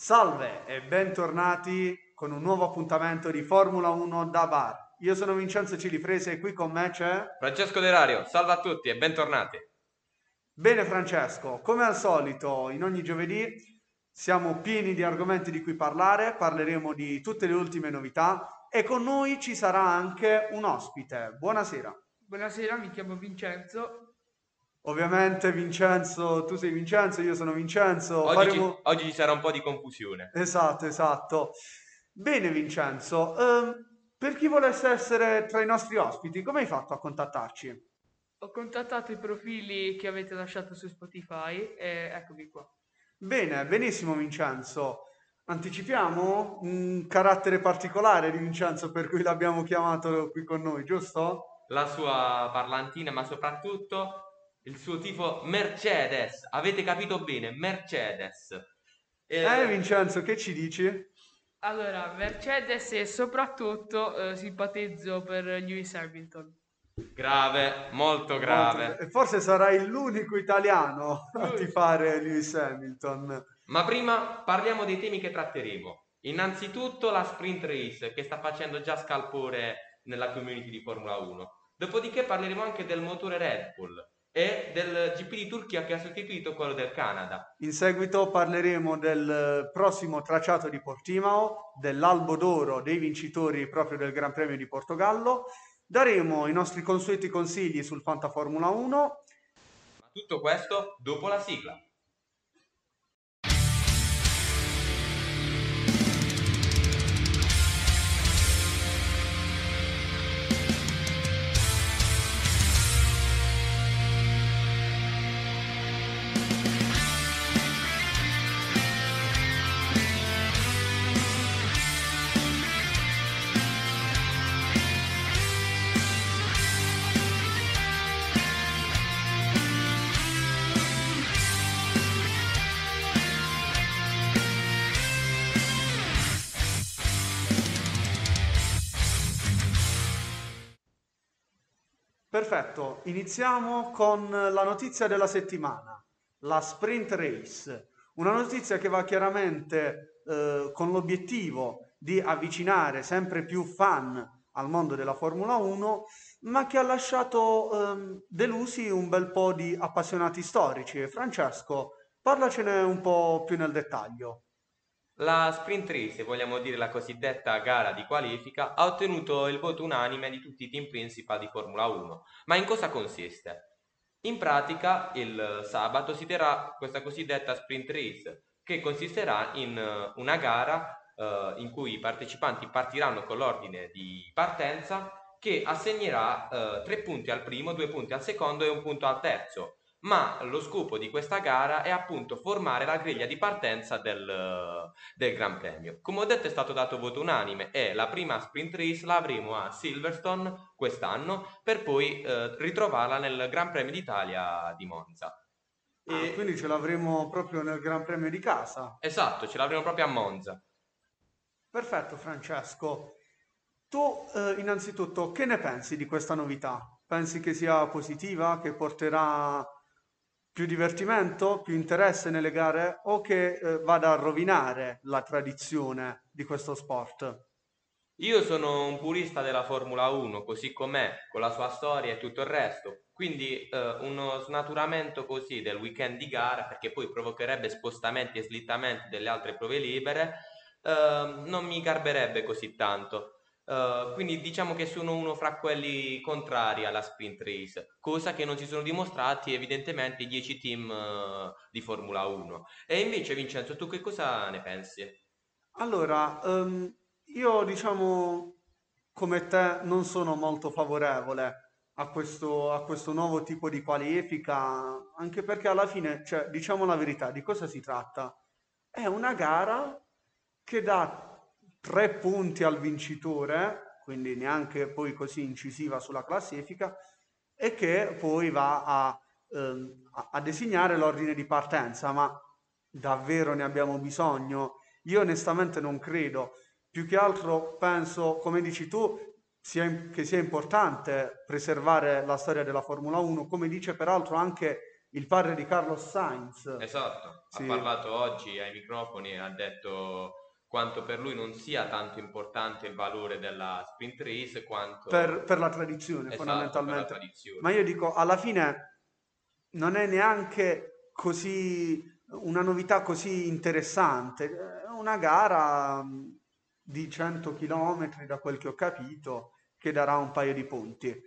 Salve e bentornati con un nuovo appuntamento di Formula 1 da bar. Io sono Vincenzo Cilifrese e qui con me c'è... Francesco Delario, salve a tutti e bentornati. Bene Francesco, come al solito in ogni giovedì siamo pieni di argomenti di cui parlare, parleremo di tutte le ultime novità e con noi ci sarà anche un ospite. Buonasera. Buonasera, mi chiamo Vincenzo Ovviamente Vincenzo, tu sei Vincenzo, io sono Vincenzo. Oggi, faremo... ci, oggi ci sarà un po' di confusione. Esatto, esatto. Bene Vincenzo, ehm, per chi volesse essere tra i nostri ospiti, come hai fatto a contattarci? Ho contattato i profili che avete lasciato su Spotify e eccomi qua. Bene, benissimo Vincenzo. Anticipiamo un carattere particolare di Vincenzo per cui l'abbiamo chiamato qui con noi, giusto? La sua parlantina, ma soprattutto il suo tifo Mercedes. Avete capito bene, Mercedes. Eh, eh Vincenzo, che ci dici? Allora, Mercedes e soprattutto eh, simpatizzo per Lewis Hamilton. Grave, molto grave. Molto, forse sarai l'unico italiano a tifare Lewis Hamilton. Ma prima parliamo dei temi che tratteremo. Innanzitutto la sprint race che sta facendo già scalpore nella community di Formula 1. Dopodiché parleremo anche del motore Red Bull e del GP di Turchia che ha sostituito quello del Canada. In seguito parleremo del prossimo tracciato di Portimao, dell'albo d'oro dei vincitori proprio del Gran Premio di Portogallo. Daremo i nostri consueti consigli sul Fanta Formula 1. Ma tutto questo dopo la sigla. Perfetto, iniziamo con la notizia della settimana, la sprint race. Una notizia che va chiaramente eh, con l'obiettivo di avvicinare sempre più fan al mondo della Formula 1, ma che ha lasciato eh, delusi un bel po' di appassionati storici. Francesco, parlacene un po' più nel dettaglio. La sprint race, vogliamo dire la cosiddetta gara di qualifica, ha ottenuto il voto unanime di tutti i team principal di Formula 1. Ma in cosa consiste? In pratica, il sabato si terrà questa cosiddetta sprint race, che consisterà in eh, una gara eh, in cui i partecipanti partiranno con l'ordine di partenza che assegnerà eh, tre punti al primo, due punti al secondo e un punto al terzo ma lo scopo di questa gara è appunto formare la griglia di partenza del, del Gran Premio. Come ho detto è stato dato voto unanime e la prima sprint race la avremo a Silverstone quest'anno per poi eh, ritrovarla nel Gran Premio d'Italia di Monza. E... Ah, quindi ce l'avremo proprio nel Gran Premio di casa? Esatto, ce l'avremo proprio a Monza. Perfetto Francesco. Tu eh, innanzitutto che ne pensi di questa novità? Pensi che sia positiva, che porterà più divertimento, più interesse nelle gare o che eh, vada a rovinare la tradizione di questo sport? Io sono un purista della Formula 1, così com'è, con la sua storia e tutto il resto. Quindi eh, uno snaturamento così del weekend di gara, perché poi provocherebbe spostamenti e slittamenti delle altre prove libere, eh, non mi garberebbe così tanto. Uh, quindi diciamo che sono uno fra quelli contrari alla sprint race, cosa che non si sono dimostrati evidentemente i 10 team uh, di Formula 1. E invece Vincenzo, tu che cosa ne pensi? Allora, um, io diciamo come te non sono molto favorevole a questo, a questo nuovo tipo di qualifica, anche perché alla fine, cioè, diciamo la verità, di cosa si tratta? È una gara che dà tre punti al vincitore, quindi neanche poi così incisiva sulla classifica, e che poi va a, ehm, a designare l'ordine di partenza, ma davvero ne abbiamo bisogno? Io onestamente non credo, più che altro penso, come dici tu, sia, che sia importante preservare la storia della Formula 1, come dice peraltro anche il padre di Carlos Sainz. Esatto, Sì. ha parlato oggi ai microfoni e ha detto quanto per lui non sia tanto importante il valore della sprint race quanto per, per la tradizione Esatto, fondamentalmente. per la tradizione. Ma io dico, alla fine non è neanche così una novità così interessante. Una gara mh, di 100 km, da quel che ho capito, che darà un paio di punti.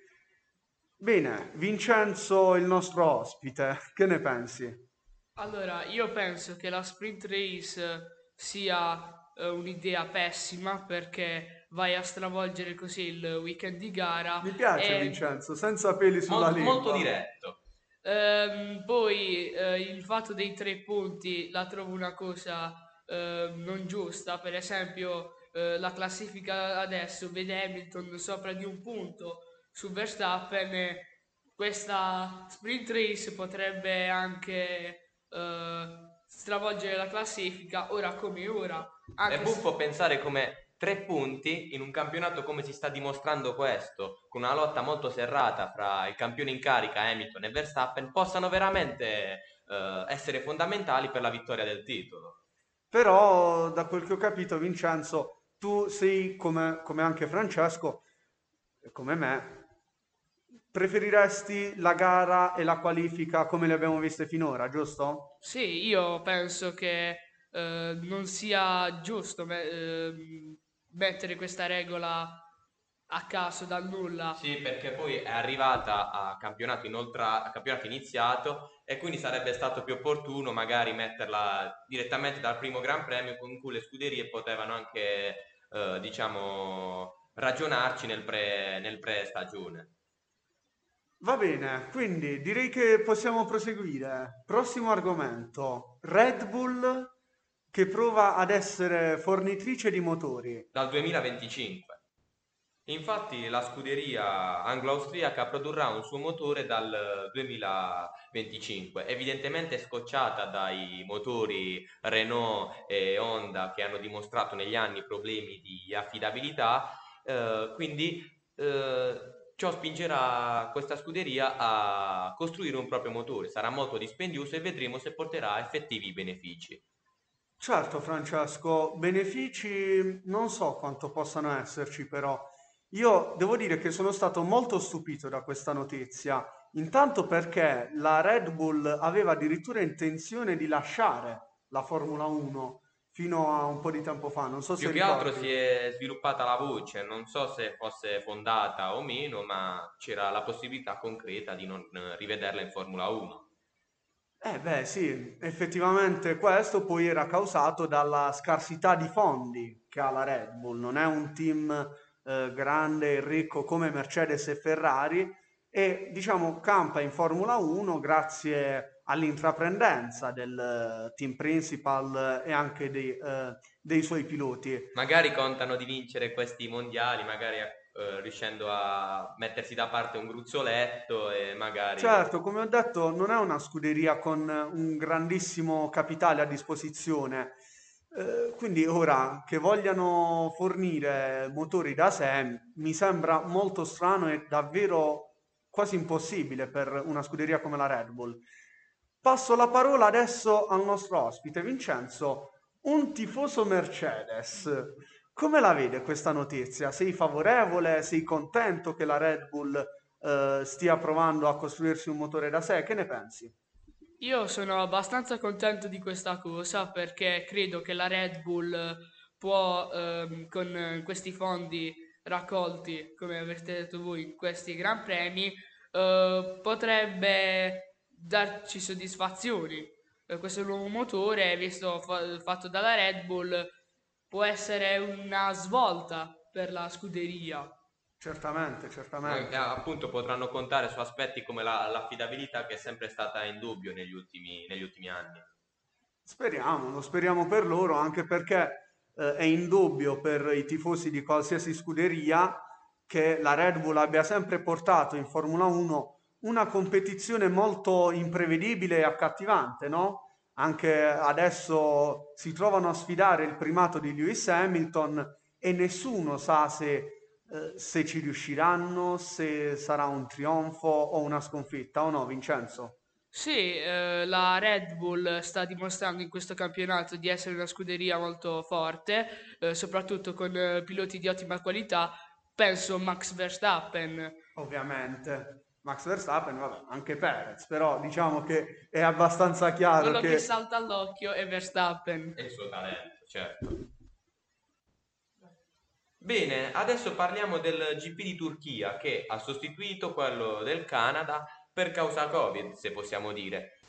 Bene, Vincenzo, il nostro ospite, che ne pensi? Allora, io penso che la sprint race sia eh, un'idea pessima perché vai a stravolgere così il weekend di gara. Mi piace e, Vincenzo, senza peli sulla Mol- lingua. molto diretto. ehm, poi eh, il fatto dei tre punti la trovo una cosa eh, non giusta. Per esempio, eh, la classifica adesso vede Hamilton sopra di un punto su Verstappen. e Questa sprint race potrebbe anche eh, stravolgere la classifica ora come ora. È Anche se- buffo pensare come tre punti in un campionato come si sta dimostrando questo, con una lotta molto serrata fra il campione in carica Hamilton e Verstappen, possano veramente eh, essere fondamentali per la vittoria del titolo. Però, da quel che ho capito, Vincenzo, tu sei come, come anche Francesco, e come me, preferiresti la gara e la qualifica come le abbiamo viste finora, giusto? Sì, io penso che eh, non sia giusto me- ehm, mettere questa regola a caso dal nulla. Sì, perché poi è arrivata a campionato, inoltra- a campionato iniziato e quindi sarebbe stato più opportuno magari metterla direttamente dal primo Gran Premio con cui le scuderie potevano anche, eh, diciamo, ragionarci nel pre, nel pre-stagione. Va bene, quindi direi che possiamo proseguire. Prossimo argomento, Red Bull che prova ad essere fornitrice di motori. dal 2025. Infatti la scuderia anglo-austriaca produrrà un suo motore dal 2025, evidentemente scocciata dai motori Renault e Honda che hanno dimostrato negli anni problemi di affidabilità, eh, quindi eh, ciò spingerà questa scuderia a costruire un proprio motore. Sarà molto dispendioso e vedremo se porterà effettivi benefici. Certo, Francesco, benefici non so quanto possano esserci, però io devo dire che sono stato molto stupito da questa notizia, intanto perché la Red Bull aveva addirittura intenzione di lasciare la Formula 1 fino a un po' di tempo fa, non so se Più che altro ricordi. si è sviluppata la voce, non so se fosse fondata o meno, ma c'era la possibilità concreta di non eh, rivederla in Formula 1. Eh beh, sì, effettivamente questo poi era causato dalla scarsità di fondi che ha la Red Bull. Non è un team eh, grande e ricco come Mercedes e Ferrari e diciamo campa in Formula 1 grazie all'intraprendenza del eh, team principal e anche dei, eh, dei suoi piloti. Magari contano di vincere questi mondiali, magari eh, riuscendo a mettersi da parte un gruzzoletto e magari... Certo, come ho detto, non è una scuderia con un grandissimo capitale a disposizione, eh, quindi ora che vogliano fornire motori da sé mi sembra molto strano e davvero quasi impossibile per una scuderia come la Red Bull. Passo la parola adesso al nostro ospite, Vincenzo, un tifoso Mercedes. Come la vede questa notizia? Sei favorevole? Sei contento che la Red Bull eh, stia provando a costruirsi un motore da sé? Che ne pensi? Io sono abbastanza contento di questa cosa perché credo che la Red Bull può, ehm, con questi fondi raccolti, come avete detto voi, in questi Gran Premi, eh, potrebbe darci soddisfazioni. Eh, questo nuovo motore, visto fa- fatto dalla Red Bull, può essere una svolta per la scuderia. Certamente, Eh, certamente. appunto potranno contare su aspetti come la- l'affidabilità che è sempre stata in dubbio negli ultimi, negli ultimi anni. Speriamo, lo speriamo per loro, anche perché eh, è indubbio per i tifosi di qualsiasi scuderia che la Red Bull abbia sempre portato in Formula 1 una competizione molto imprevedibile e accattivante, no? Anche adesso si trovano a sfidare il primato di Lewis Hamilton e nessuno sa se, eh, se ci riusciranno, se sarà un trionfo o una sconfitta, o no, Vincenzo? Sì, eh, la Red Bull sta dimostrando in questo campionato di essere una scuderia molto forte, eh, soprattutto con eh, piloti di ottima qualità. Penso Max Verstappen. Ovviamente. Max Verstappen, vabbè, anche Perez, però diciamo che è abbastanza chiaro Quello che che salta all'occhio è Verstappen. E il suo talento, certo. Bene, adesso parliamo del GP di Turchia che ha sostituito quello del Canada per causa Covid, se possiamo dire.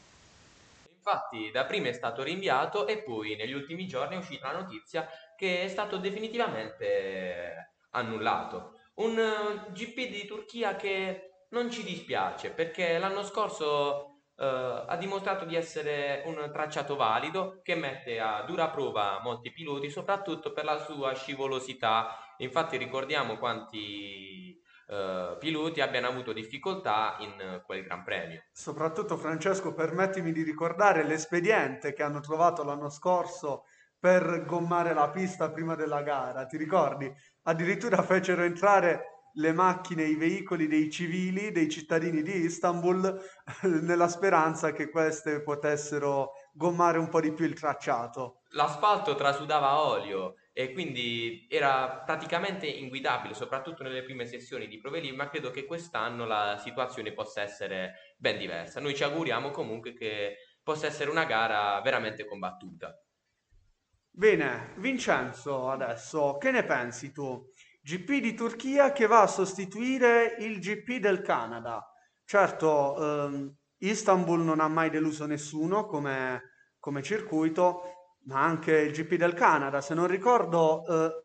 Infatti, da prima è stato rinviato e poi negli ultimi giorni è uscita la notizia che è stato definitivamente annullato. Un eh, GP di Turchia che non ci dispiace perché l'anno scorso eh, ha dimostrato di essere un tracciato valido che mette a dura prova molti piloti, soprattutto per la sua scivolosità. Infatti ricordiamo quanti eh, piloti abbiano avuto difficoltà in quel Gran Premio. soprattutto Francesco, permettimi di ricordare l'espediente che hanno trovato l'anno scorso per gommare la pista prima della gara, ti ricordi? Addirittura fecero entrare le macchine, i veicoli dei civili, dei cittadini di Istanbul, nella speranza che queste potessero gommare un po' di più il tracciato. L'asfalto trasudava olio e quindi era praticamente inguidabile, soprattutto nelle prime sessioni di prove libere, ma credo che quest'anno la situazione possa essere ben diversa. Noi ci auguriamo comunque che possa essere una gara veramente combattuta. Bene, Vincenzo, adesso che ne pensi tu? GP di Turchia che va a sostituire il GP del Canada. Certo, ehm, Istanbul non ha mai deluso nessuno come, come circuito, ma anche il GP del Canada. Se non ricordo, eh,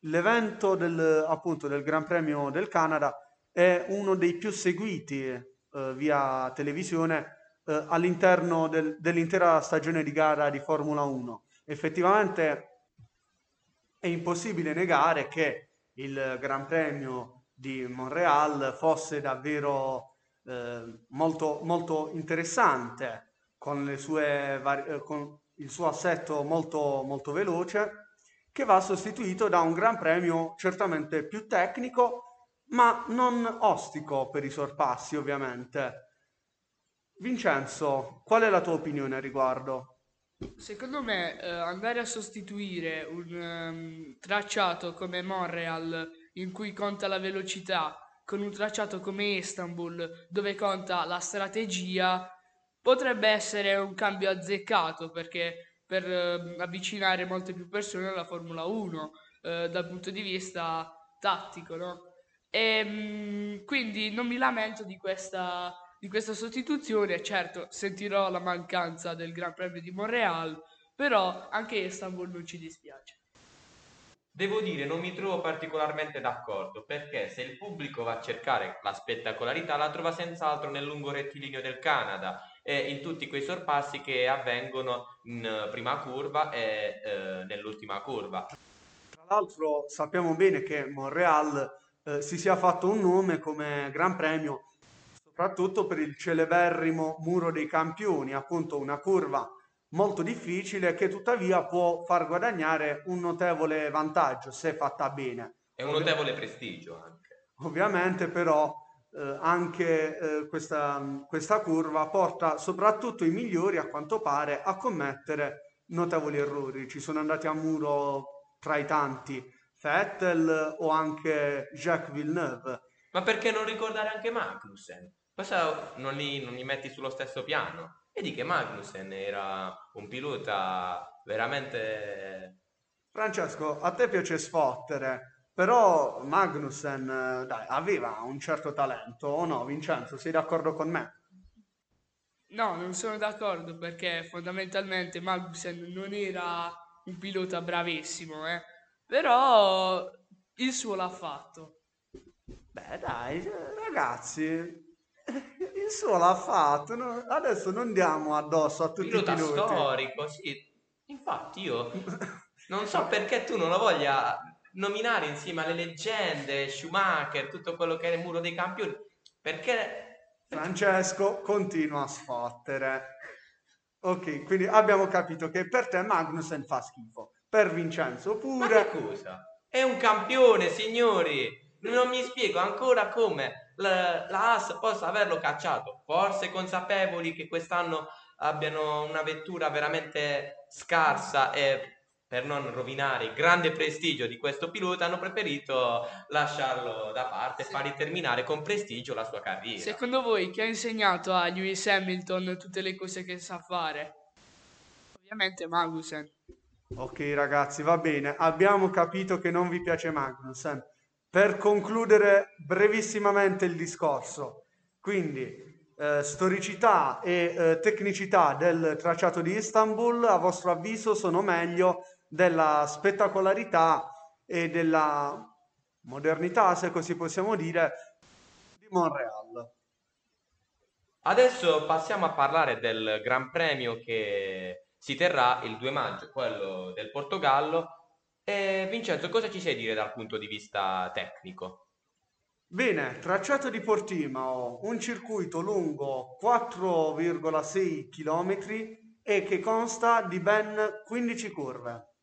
l'evento del, appunto, del Gran Premio del Canada è uno dei più seguiti eh, via televisione eh, all'interno del- dell'intera stagione di gara di Formula 1. Effettivamente è impossibile negare che il Gran Premio di Montreal fosse davvero eh, molto, molto interessante, con le sue vari- eh, con il suo assetto molto, molto veloce, che va sostituito da un Gran Premio certamente più tecnico, ma non ostico per i sorpassi, ovviamente. Vincenzo, qual è la tua opinione a riguardo? Secondo me, eh, andare a sostituire un ehm, tracciato come Montreal, in cui conta la velocità, con un tracciato come Istanbul, dove conta la strategia, potrebbe essere un cambio azzeccato, perché per ehm, avvicinare molte più persone alla Formula 1, eh, dal punto di vista tattico, no? E, mm, quindi non mi lamento di questa di questa sostituzione. Certo, sentirò la mancanza del Gran Premio di Montreal, però anche Istanbul non ci dispiace. Devo dire, non mi trovo particolarmente d'accordo perché se il pubblico va a cercare la spettacolarità la trova senz'altro nel lungo rettilineo del Canada e in tutti quei sorpassi che avvengono in eh, prima curva e eh, nell'ultima curva. Tra l'altro sappiamo bene che Montreal eh, si sia fatto un nome come Gran Premio soprattutto per il celeberrimo Muro dei Campioni, appunto una curva molto difficile che tuttavia può far guadagnare un notevole vantaggio se fatta bene. È un notevole prestigio anche. ovviamente però eh, anche eh, questa, questa curva porta soprattutto i migliori a quanto pare a commettere notevoli errori. Ci sono andati a muro tra i tanti Vettel o anche Jacques Villeneuve. Ma perché non ricordare anche Magnussen? Cosa non li, non li metti sullo stesso piano? Vedi che Magnussen era un pilota veramente... Francesco, a te piace sfottere, però Magnussen, dai, aveva un certo talento, o no, Vincenzo? Sei d'accordo con me? No, non sono d'accordo perché fondamentalmente Magnussen non era un pilota bravissimo, eh. Però il suo l'ha fatto. Beh, dai, ragazzi, suo l'ha fatto, no? Adesso non diamo addosso a tutti i Pilota piloti. storico, sì. Infatti io non so perché tu non lo voglia nominare insieme alle leggende, Schumacher, tutto quello che è il muro dei campioni, perché... Francesco continua a sfottere. Ok, quindi abbiamo capito che per te Magnussen fa schifo, per Vincenzo Ma pure. cosa? È un campione, signori! Non mi spiego ancora come la, la Haas possa averlo cacciato, forse consapevoli che quest'anno abbiano una vettura veramente scarsa e per non rovinare il grande prestigio di questo pilota hanno preferito lasciarlo da parte e fargli terminare con prestigio la sua carriera. Secondo voi chi ha insegnato a Lewis Hamilton tutte le cose che sa fare? Ovviamente Magnussen. Ok ragazzi, va bene, abbiamo capito che non vi piace Magnussen. Per concludere brevissimamente il discorso, quindi eh, storicità e eh, tecnicità del tracciato di Istanbul, a vostro avviso, sono meglio della spettacolarità e della modernità, se così possiamo dire, di Montreal. Adesso passiamo a parlare del Gran Premio che si terrà il 2 maggio, quello del Portogallo. E Vincenzo, cosa ci sai dire dal punto di vista tecnico? Bene, tracciato di Portimao, un circuito lungo 4,6 km e che consta di ben 15 curve.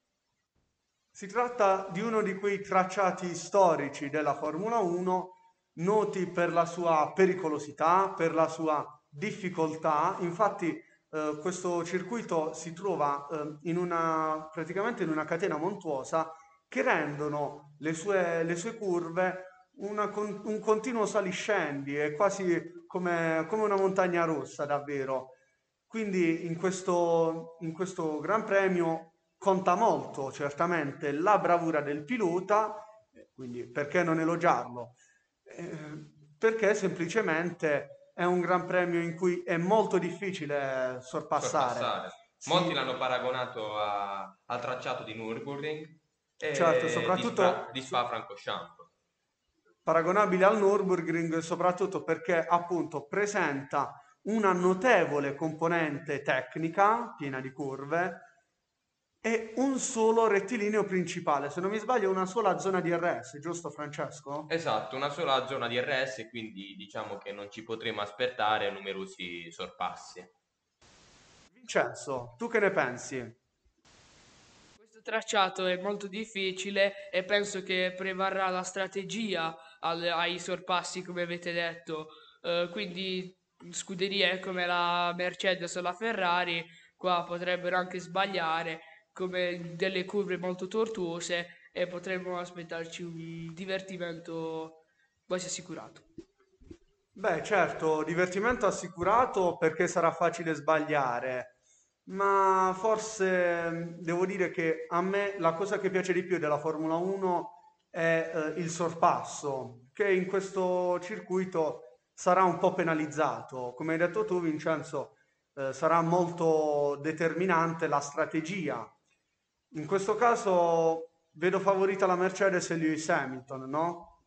Si tratta di uno di quei tracciati storici della Formula 1 noti per la sua pericolosità, per la sua difficoltà. Infatti eh, questo circuito si trova eh, in una, praticamente in una catena montuosa che rendono le sue, le sue curve una, un continuo saliscendi, è quasi come, come, una montagna rossa davvero. Quindi in questo, in questo Gran Premio conta molto certamente la bravura del pilota, quindi perché non elogiarlo? Eh, perché semplicemente è un Gran Premio in cui è molto difficile sorpassare. sorpassare. Molti sì. l'hanno paragonato a, al tracciato di Nürburgring e certo, soprattutto di Spa-Francorchamps paragonabile al Nürburgring soprattutto perché appunto presenta una notevole componente tecnica piena di curve e un solo rettilineo principale, se non mi sbaglio una sola zona di RS, giusto Francesco? Esatto, una sola zona di RS, quindi diciamo che non ci potremo aspettare numerosi sorpassi. Vincenzo, tu che ne pensi? tracciato è molto difficile e penso che prevarrà la strategia al, ai sorpassi, come avete detto. Uh, quindi scuderie come la Mercedes o la Ferrari qua potrebbero anche sbagliare come delle curve molto tortuose e potremmo aspettarci un divertimento quasi assicurato. Beh, certo, divertimento assicurato perché sarà facile sbagliare ma forse mm, devo dire che a me la cosa che piace di più della Formula 1 è eh, il sorpasso, che in questo circuito sarà un po' penalizzato. Come hai detto tu, Vincenzo, eh, sarà molto determinante la strategia. In questo caso vedo favorita la Mercedes e Lewis Hamilton, no?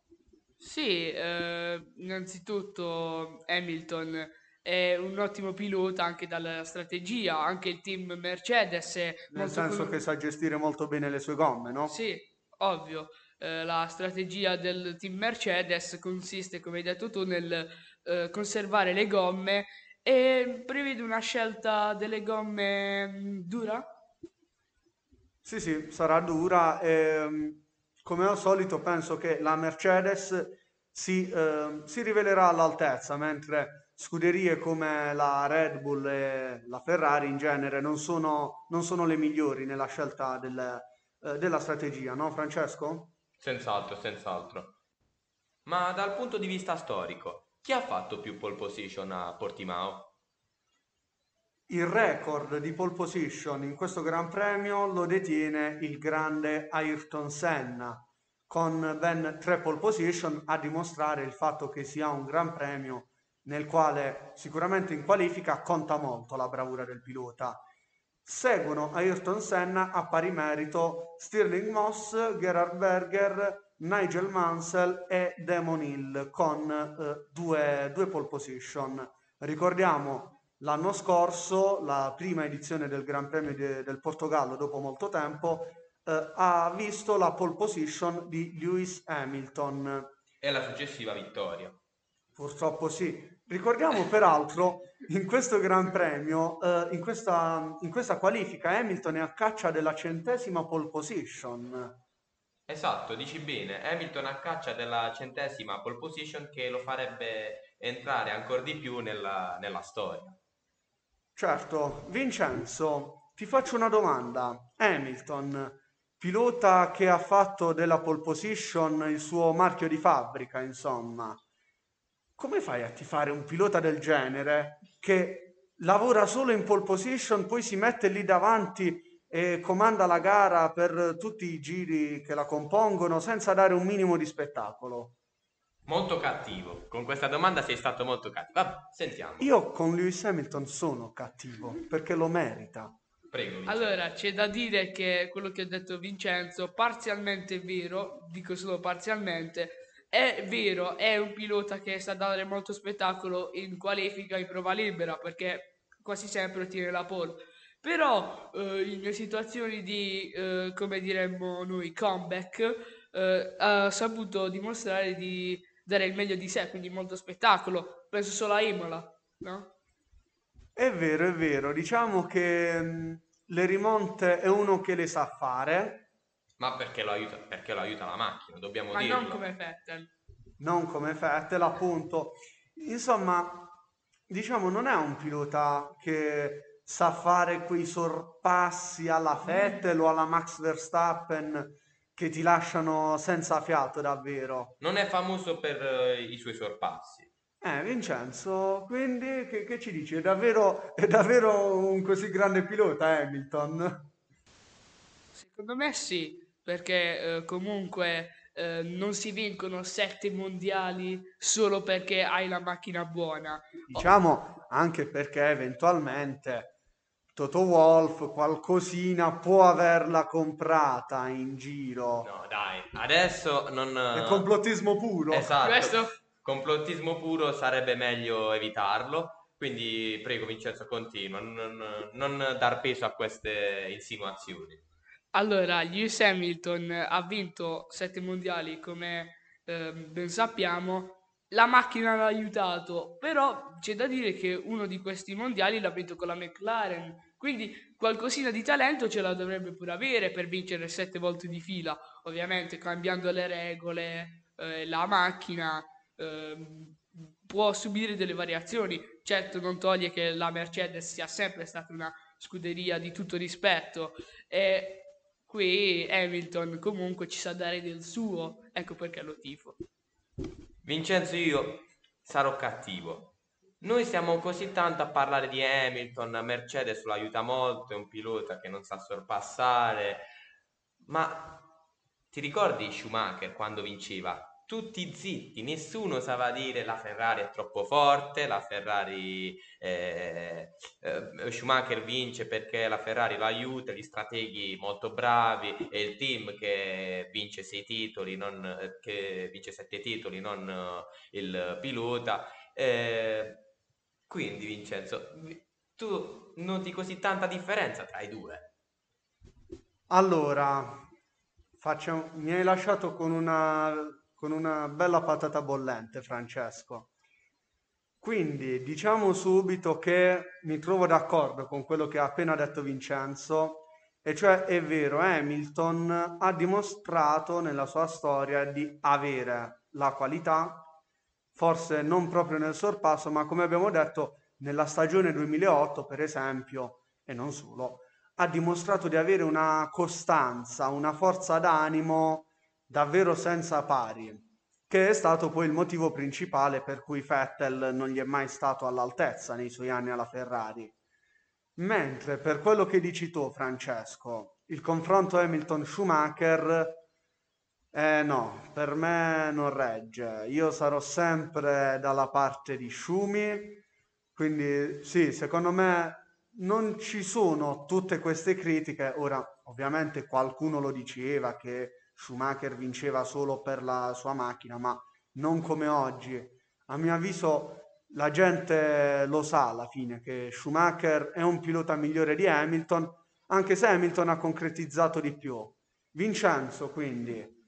Sì, eh, innanzitutto Hamilton è un ottimo pilota anche dalla strategia, anche il team Mercedes Nel senso con... che sa gestire molto bene le sue gomme, no? Sì, ovvio. Eh, la strategia del team Mercedes consiste, come hai detto tu, nel eh, conservare le gomme e prevede una scelta delle gomme mm, dura? Sì, sì, sarà dura. Ehm, come al solito penso che la Mercedes si, eh, si rivelerà all'altezza, mentre scuderie come la Red Bull e la Ferrari in genere non sono, non sono le migliori nella scelta del, eh, della strategia, no Francesco? Senz'altro, senz'altro. Ma dal punto di vista storico, chi ha fatto più pole position a Portimao? Il record di pole position in questo Gran Premio lo detiene il grande Ayrton Senna, con ben tre pole position a dimostrare il fatto che sia un Gran Premio nel quale sicuramente in qualifica conta molto la bravura del pilota. Seguono Ayrton Senna a pari merito Stirling Moss, Gerhard Berger, Nigel Mansell e Damon Hill con eh, due, due pole position. Ricordiamo l'anno scorso, la prima edizione del Gran Premio de, del Portogallo dopo molto tempo, eh, ha visto la pole position di Lewis Hamilton. E la successiva vittoria. Purtroppo sì. Ricordiamo peraltro in questo Gran Premio, eh, in, questa, in questa qualifica, Hamilton è a caccia della centesima pole position. Esatto, dici bene. Hamilton a caccia della centesima pole position che lo farebbe entrare ancora di più nella, nella storia. Certo, Vincenzo, ti faccio una domanda. Hamilton, pilota che ha fatto della pole position il suo marchio di fabbrica, insomma, come fai a tifare un pilota del genere che lavora solo in pole position, poi si mette lì davanti e comanda la gara per tutti i giri che la compongono senza dare un minimo di spettacolo? Molto cattivo. Con questa domanda sei stato molto cattivo. Vabbè, sentiamo. Io con Lewis Hamilton sono cattivo perché lo merita. Prego. Vincenzo. Allora, c'è da dire che quello che ha detto Vincenzo, parzialmente è vero, dico solo parzialmente, è vero, è un pilota che sa dare molto spettacolo in qualifica in prova libera perché quasi sempre ottiene la pole. Però eh, in situazioni di, eh, come diremmo noi, comeback, eh, ha saputo dimostrare di dare il meglio di sé, quindi molto spettacolo. Penso solo a Imola, no? È vero, è vero. Diciamo che mh, le rimonte è uno che le sa fare, Ma perché lo aiuta, perché lo aiuta la macchina, dobbiamo Ma dirlo. non come Vettel. non come Vettel, appunto. Insomma, diciamo, non è un pilota che sa fare quei sorpassi alla Vettel o alla Max Verstappen che ti lasciano senza fiato, davvero. Non è famoso per eh, i suoi sorpassi. Eh, Vincenzo, quindi che, che ci dici? È davvero, è davvero un così grande pilota, Hamilton? Secondo me sì, perché eh, comunque eh, non si vincono sette mondiali solo perché hai la macchina buona. Diciamo anche perché eventualmente Toto Wolff qualcosina può averla comprata in giro. No, dai, adesso non... È complottismo puro. Esatto. Questo? Complottismo puro sarebbe meglio evitarlo. Quindi prego Vincenzo, continua, non, non dar peso a queste insinuazioni. Allora, Lewis Hamilton ha vinto sette mondiali, come eh, ben sappiamo. La macchina l'ha aiutato, però c'è da dire che uno di questi mondiali l'ha vinto con la McLaren, quindi qualcosina di talento ce la dovrebbe pure avere per vincere sette volte di fila, ovviamente cambiando le regole, eh, la macchina ehm, può subire delle variazioni. Certo, non toglie che la Mercedes sia sempre stata una scuderia di tutto rispetto e qui Hamilton comunque ci sa dare del suo, ecco perché lo tifo. Vincenzo, io sarò cattivo. Noi stiamo così tanto a parlare di Hamilton, Mercedes lo aiuta molto, è un pilota che non sa sorpassare, ma ti ricordi Schumacher quando vinceva? Tutti zitti, nessuno sapeva dire la Ferrari è troppo forte, la Ferrari eh, eh, Schumacher vince perché la Ferrari lo aiuta, gli strateghi molto bravi e il team che vince sei titoli, non, eh, che vince sette titoli, non eh, il pilota. Eh, quindi Vincenzo, vi- tu noti così tanta differenza tra i due? Allora, faccio- mi hai lasciato con una, con una bella patata bollente, Francesco. Quindi diciamo subito che mi trovo d'accordo con quello che ha appena detto Vincenzo, e cioè è vero, Hamilton ha dimostrato nella sua storia di avere la qualità, forse non proprio nel sorpasso, ma come abbiamo detto, nella stagione 2008, per esempio, e non solo, ha dimostrato di avere una costanza, una forza d'animo davvero senza pari che è stato poi il motivo principale per cui Vettel non gli è mai stato all'altezza nei suoi anni alla Ferrari. Mentre per quello che dici tu, Francesco, il confronto Hamilton-Schumacher, eh no, per me non regge. Io sarò sempre dalla parte di Schumi, quindi sì, secondo me non ci sono tutte queste critiche. Ora, ovviamente qualcuno lo diceva che Schumacher vinceva solo per la sua macchina, ma non come oggi. A mio avviso la gente lo sa alla fine che Schumacher è un pilota migliore di Hamilton, anche se Hamilton ha concretizzato di più. Vincenzo, quindi,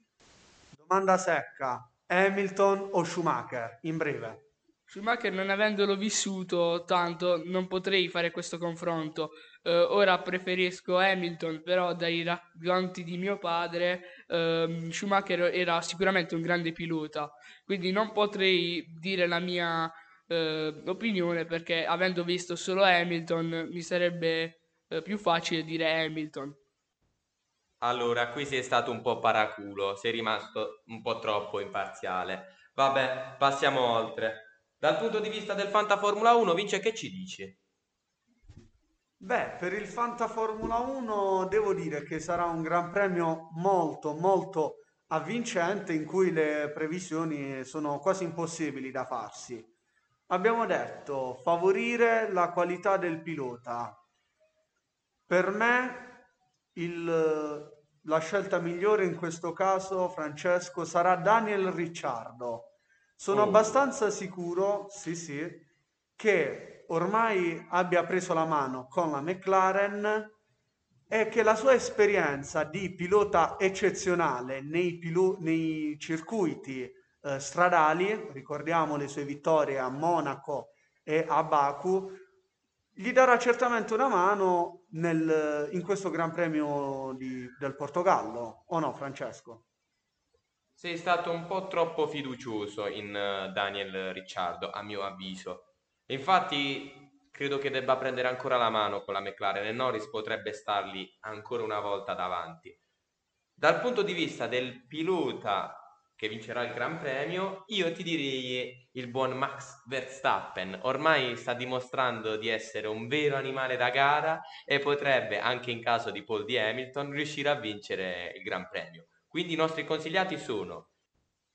domanda secca, Hamilton o Schumacher? In breve. Schumacher non avendolo vissuto tanto non potrei fare questo confronto. Eh, ora preferisco Hamilton, però dai racconti di mio padre ehm, Schumacher era sicuramente un grande pilota, quindi non potrei dire la mia eh, opinione perché avendo visto solo Hamilton mi sarebbe eh, più facile dire Hamilton. Allora, qui sei stato un po' paraculo, sei rimasto un po' troppo imparziale. Vabbè, passiamo oltre. Dal punto di vista del Fanta Formula 1, Vince, che ci dici? Beh, per il Fanta Formula 1 devo dire che sarà un gran premio molto, molto avvincente in cui le previsioni sono quasi impossibili da farsi. Abbiamo detto favorire la qualità del pilota. Per me il- la scelta migliore in questo caso, Francesco, sarà Daniel Ricciardo. Sono Oh, abbastanza sicuro, sì, sì, che ormai abbia preso la mano con la McLaren e che la sua esperienza di pilota eccezionale nei, pilo- nei circuiti eh, stradali, ricordiamo le sue vittorie a Monaco e a Baku, gli darà certamente una mano nel- in questo Gran Premio di- del Portogallo, o no, Francesco? sei stato un po' troppo fiducioso in eh, Daniel Ricciardo, a mio avviso. Infatti, credo che debba prendere ancora la mano con la McLaren e Norris potrebbe stargli ancora una volta davanti. Dal punto di vista del pilota che vincerà il Gran Premio, io ti direi il buon Max Verstappen. Ormai sta dimostrando di essere un vero animale da gara e potrebbe, anche in caso di Paul di Hamilton, riuscire a vincere il Gran Premio. Quindi i nostri consigliati sono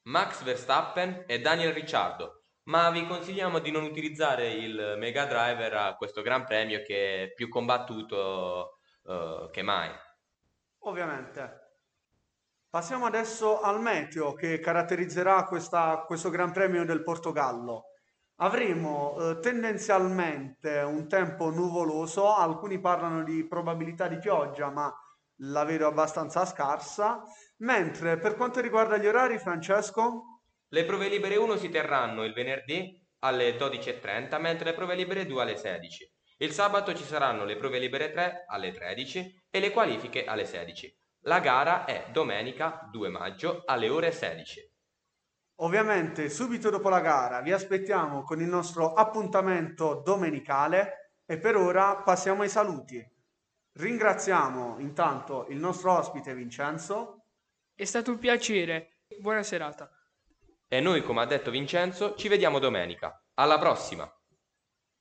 Max Verstappen e Daniel Ricciardo, ma vi consigliamo di non utilizzare il Mega Driver a questo Gran Premio che è più combattuto eh, che mai. Ovviamente. Passiamo adesso al meteo che caratterizzerà questa- questo Gran Premio del Portogallo. Avremo eh, tendenzialmente un tempo nuvoloso, alcuni parlano di probabilità di pioggia, ma la vedo abbastanza scarsa. Mentre per quanto riguarda gli orari, Francesco, Le prove libere 1 si terranno il venerdì alle 12.30, mentre le prove libere 2 alle 16. Il sabato ci saranno le prove libere 3 alle 13 e le qualifiche alle 16. La gara è domenica 2 maggio alle ore 16. ovviamente subito dopo la gara vi aspettiamo con il nostro appuntamento domenicale e per ora passiamo ai saluti. Ringraziamo intanto il nostro ospite Vincenzo. È stato un piacere. Buona serata. E noi, come ha detto Vincenzo, ci vediamo domenica. Alla prossima!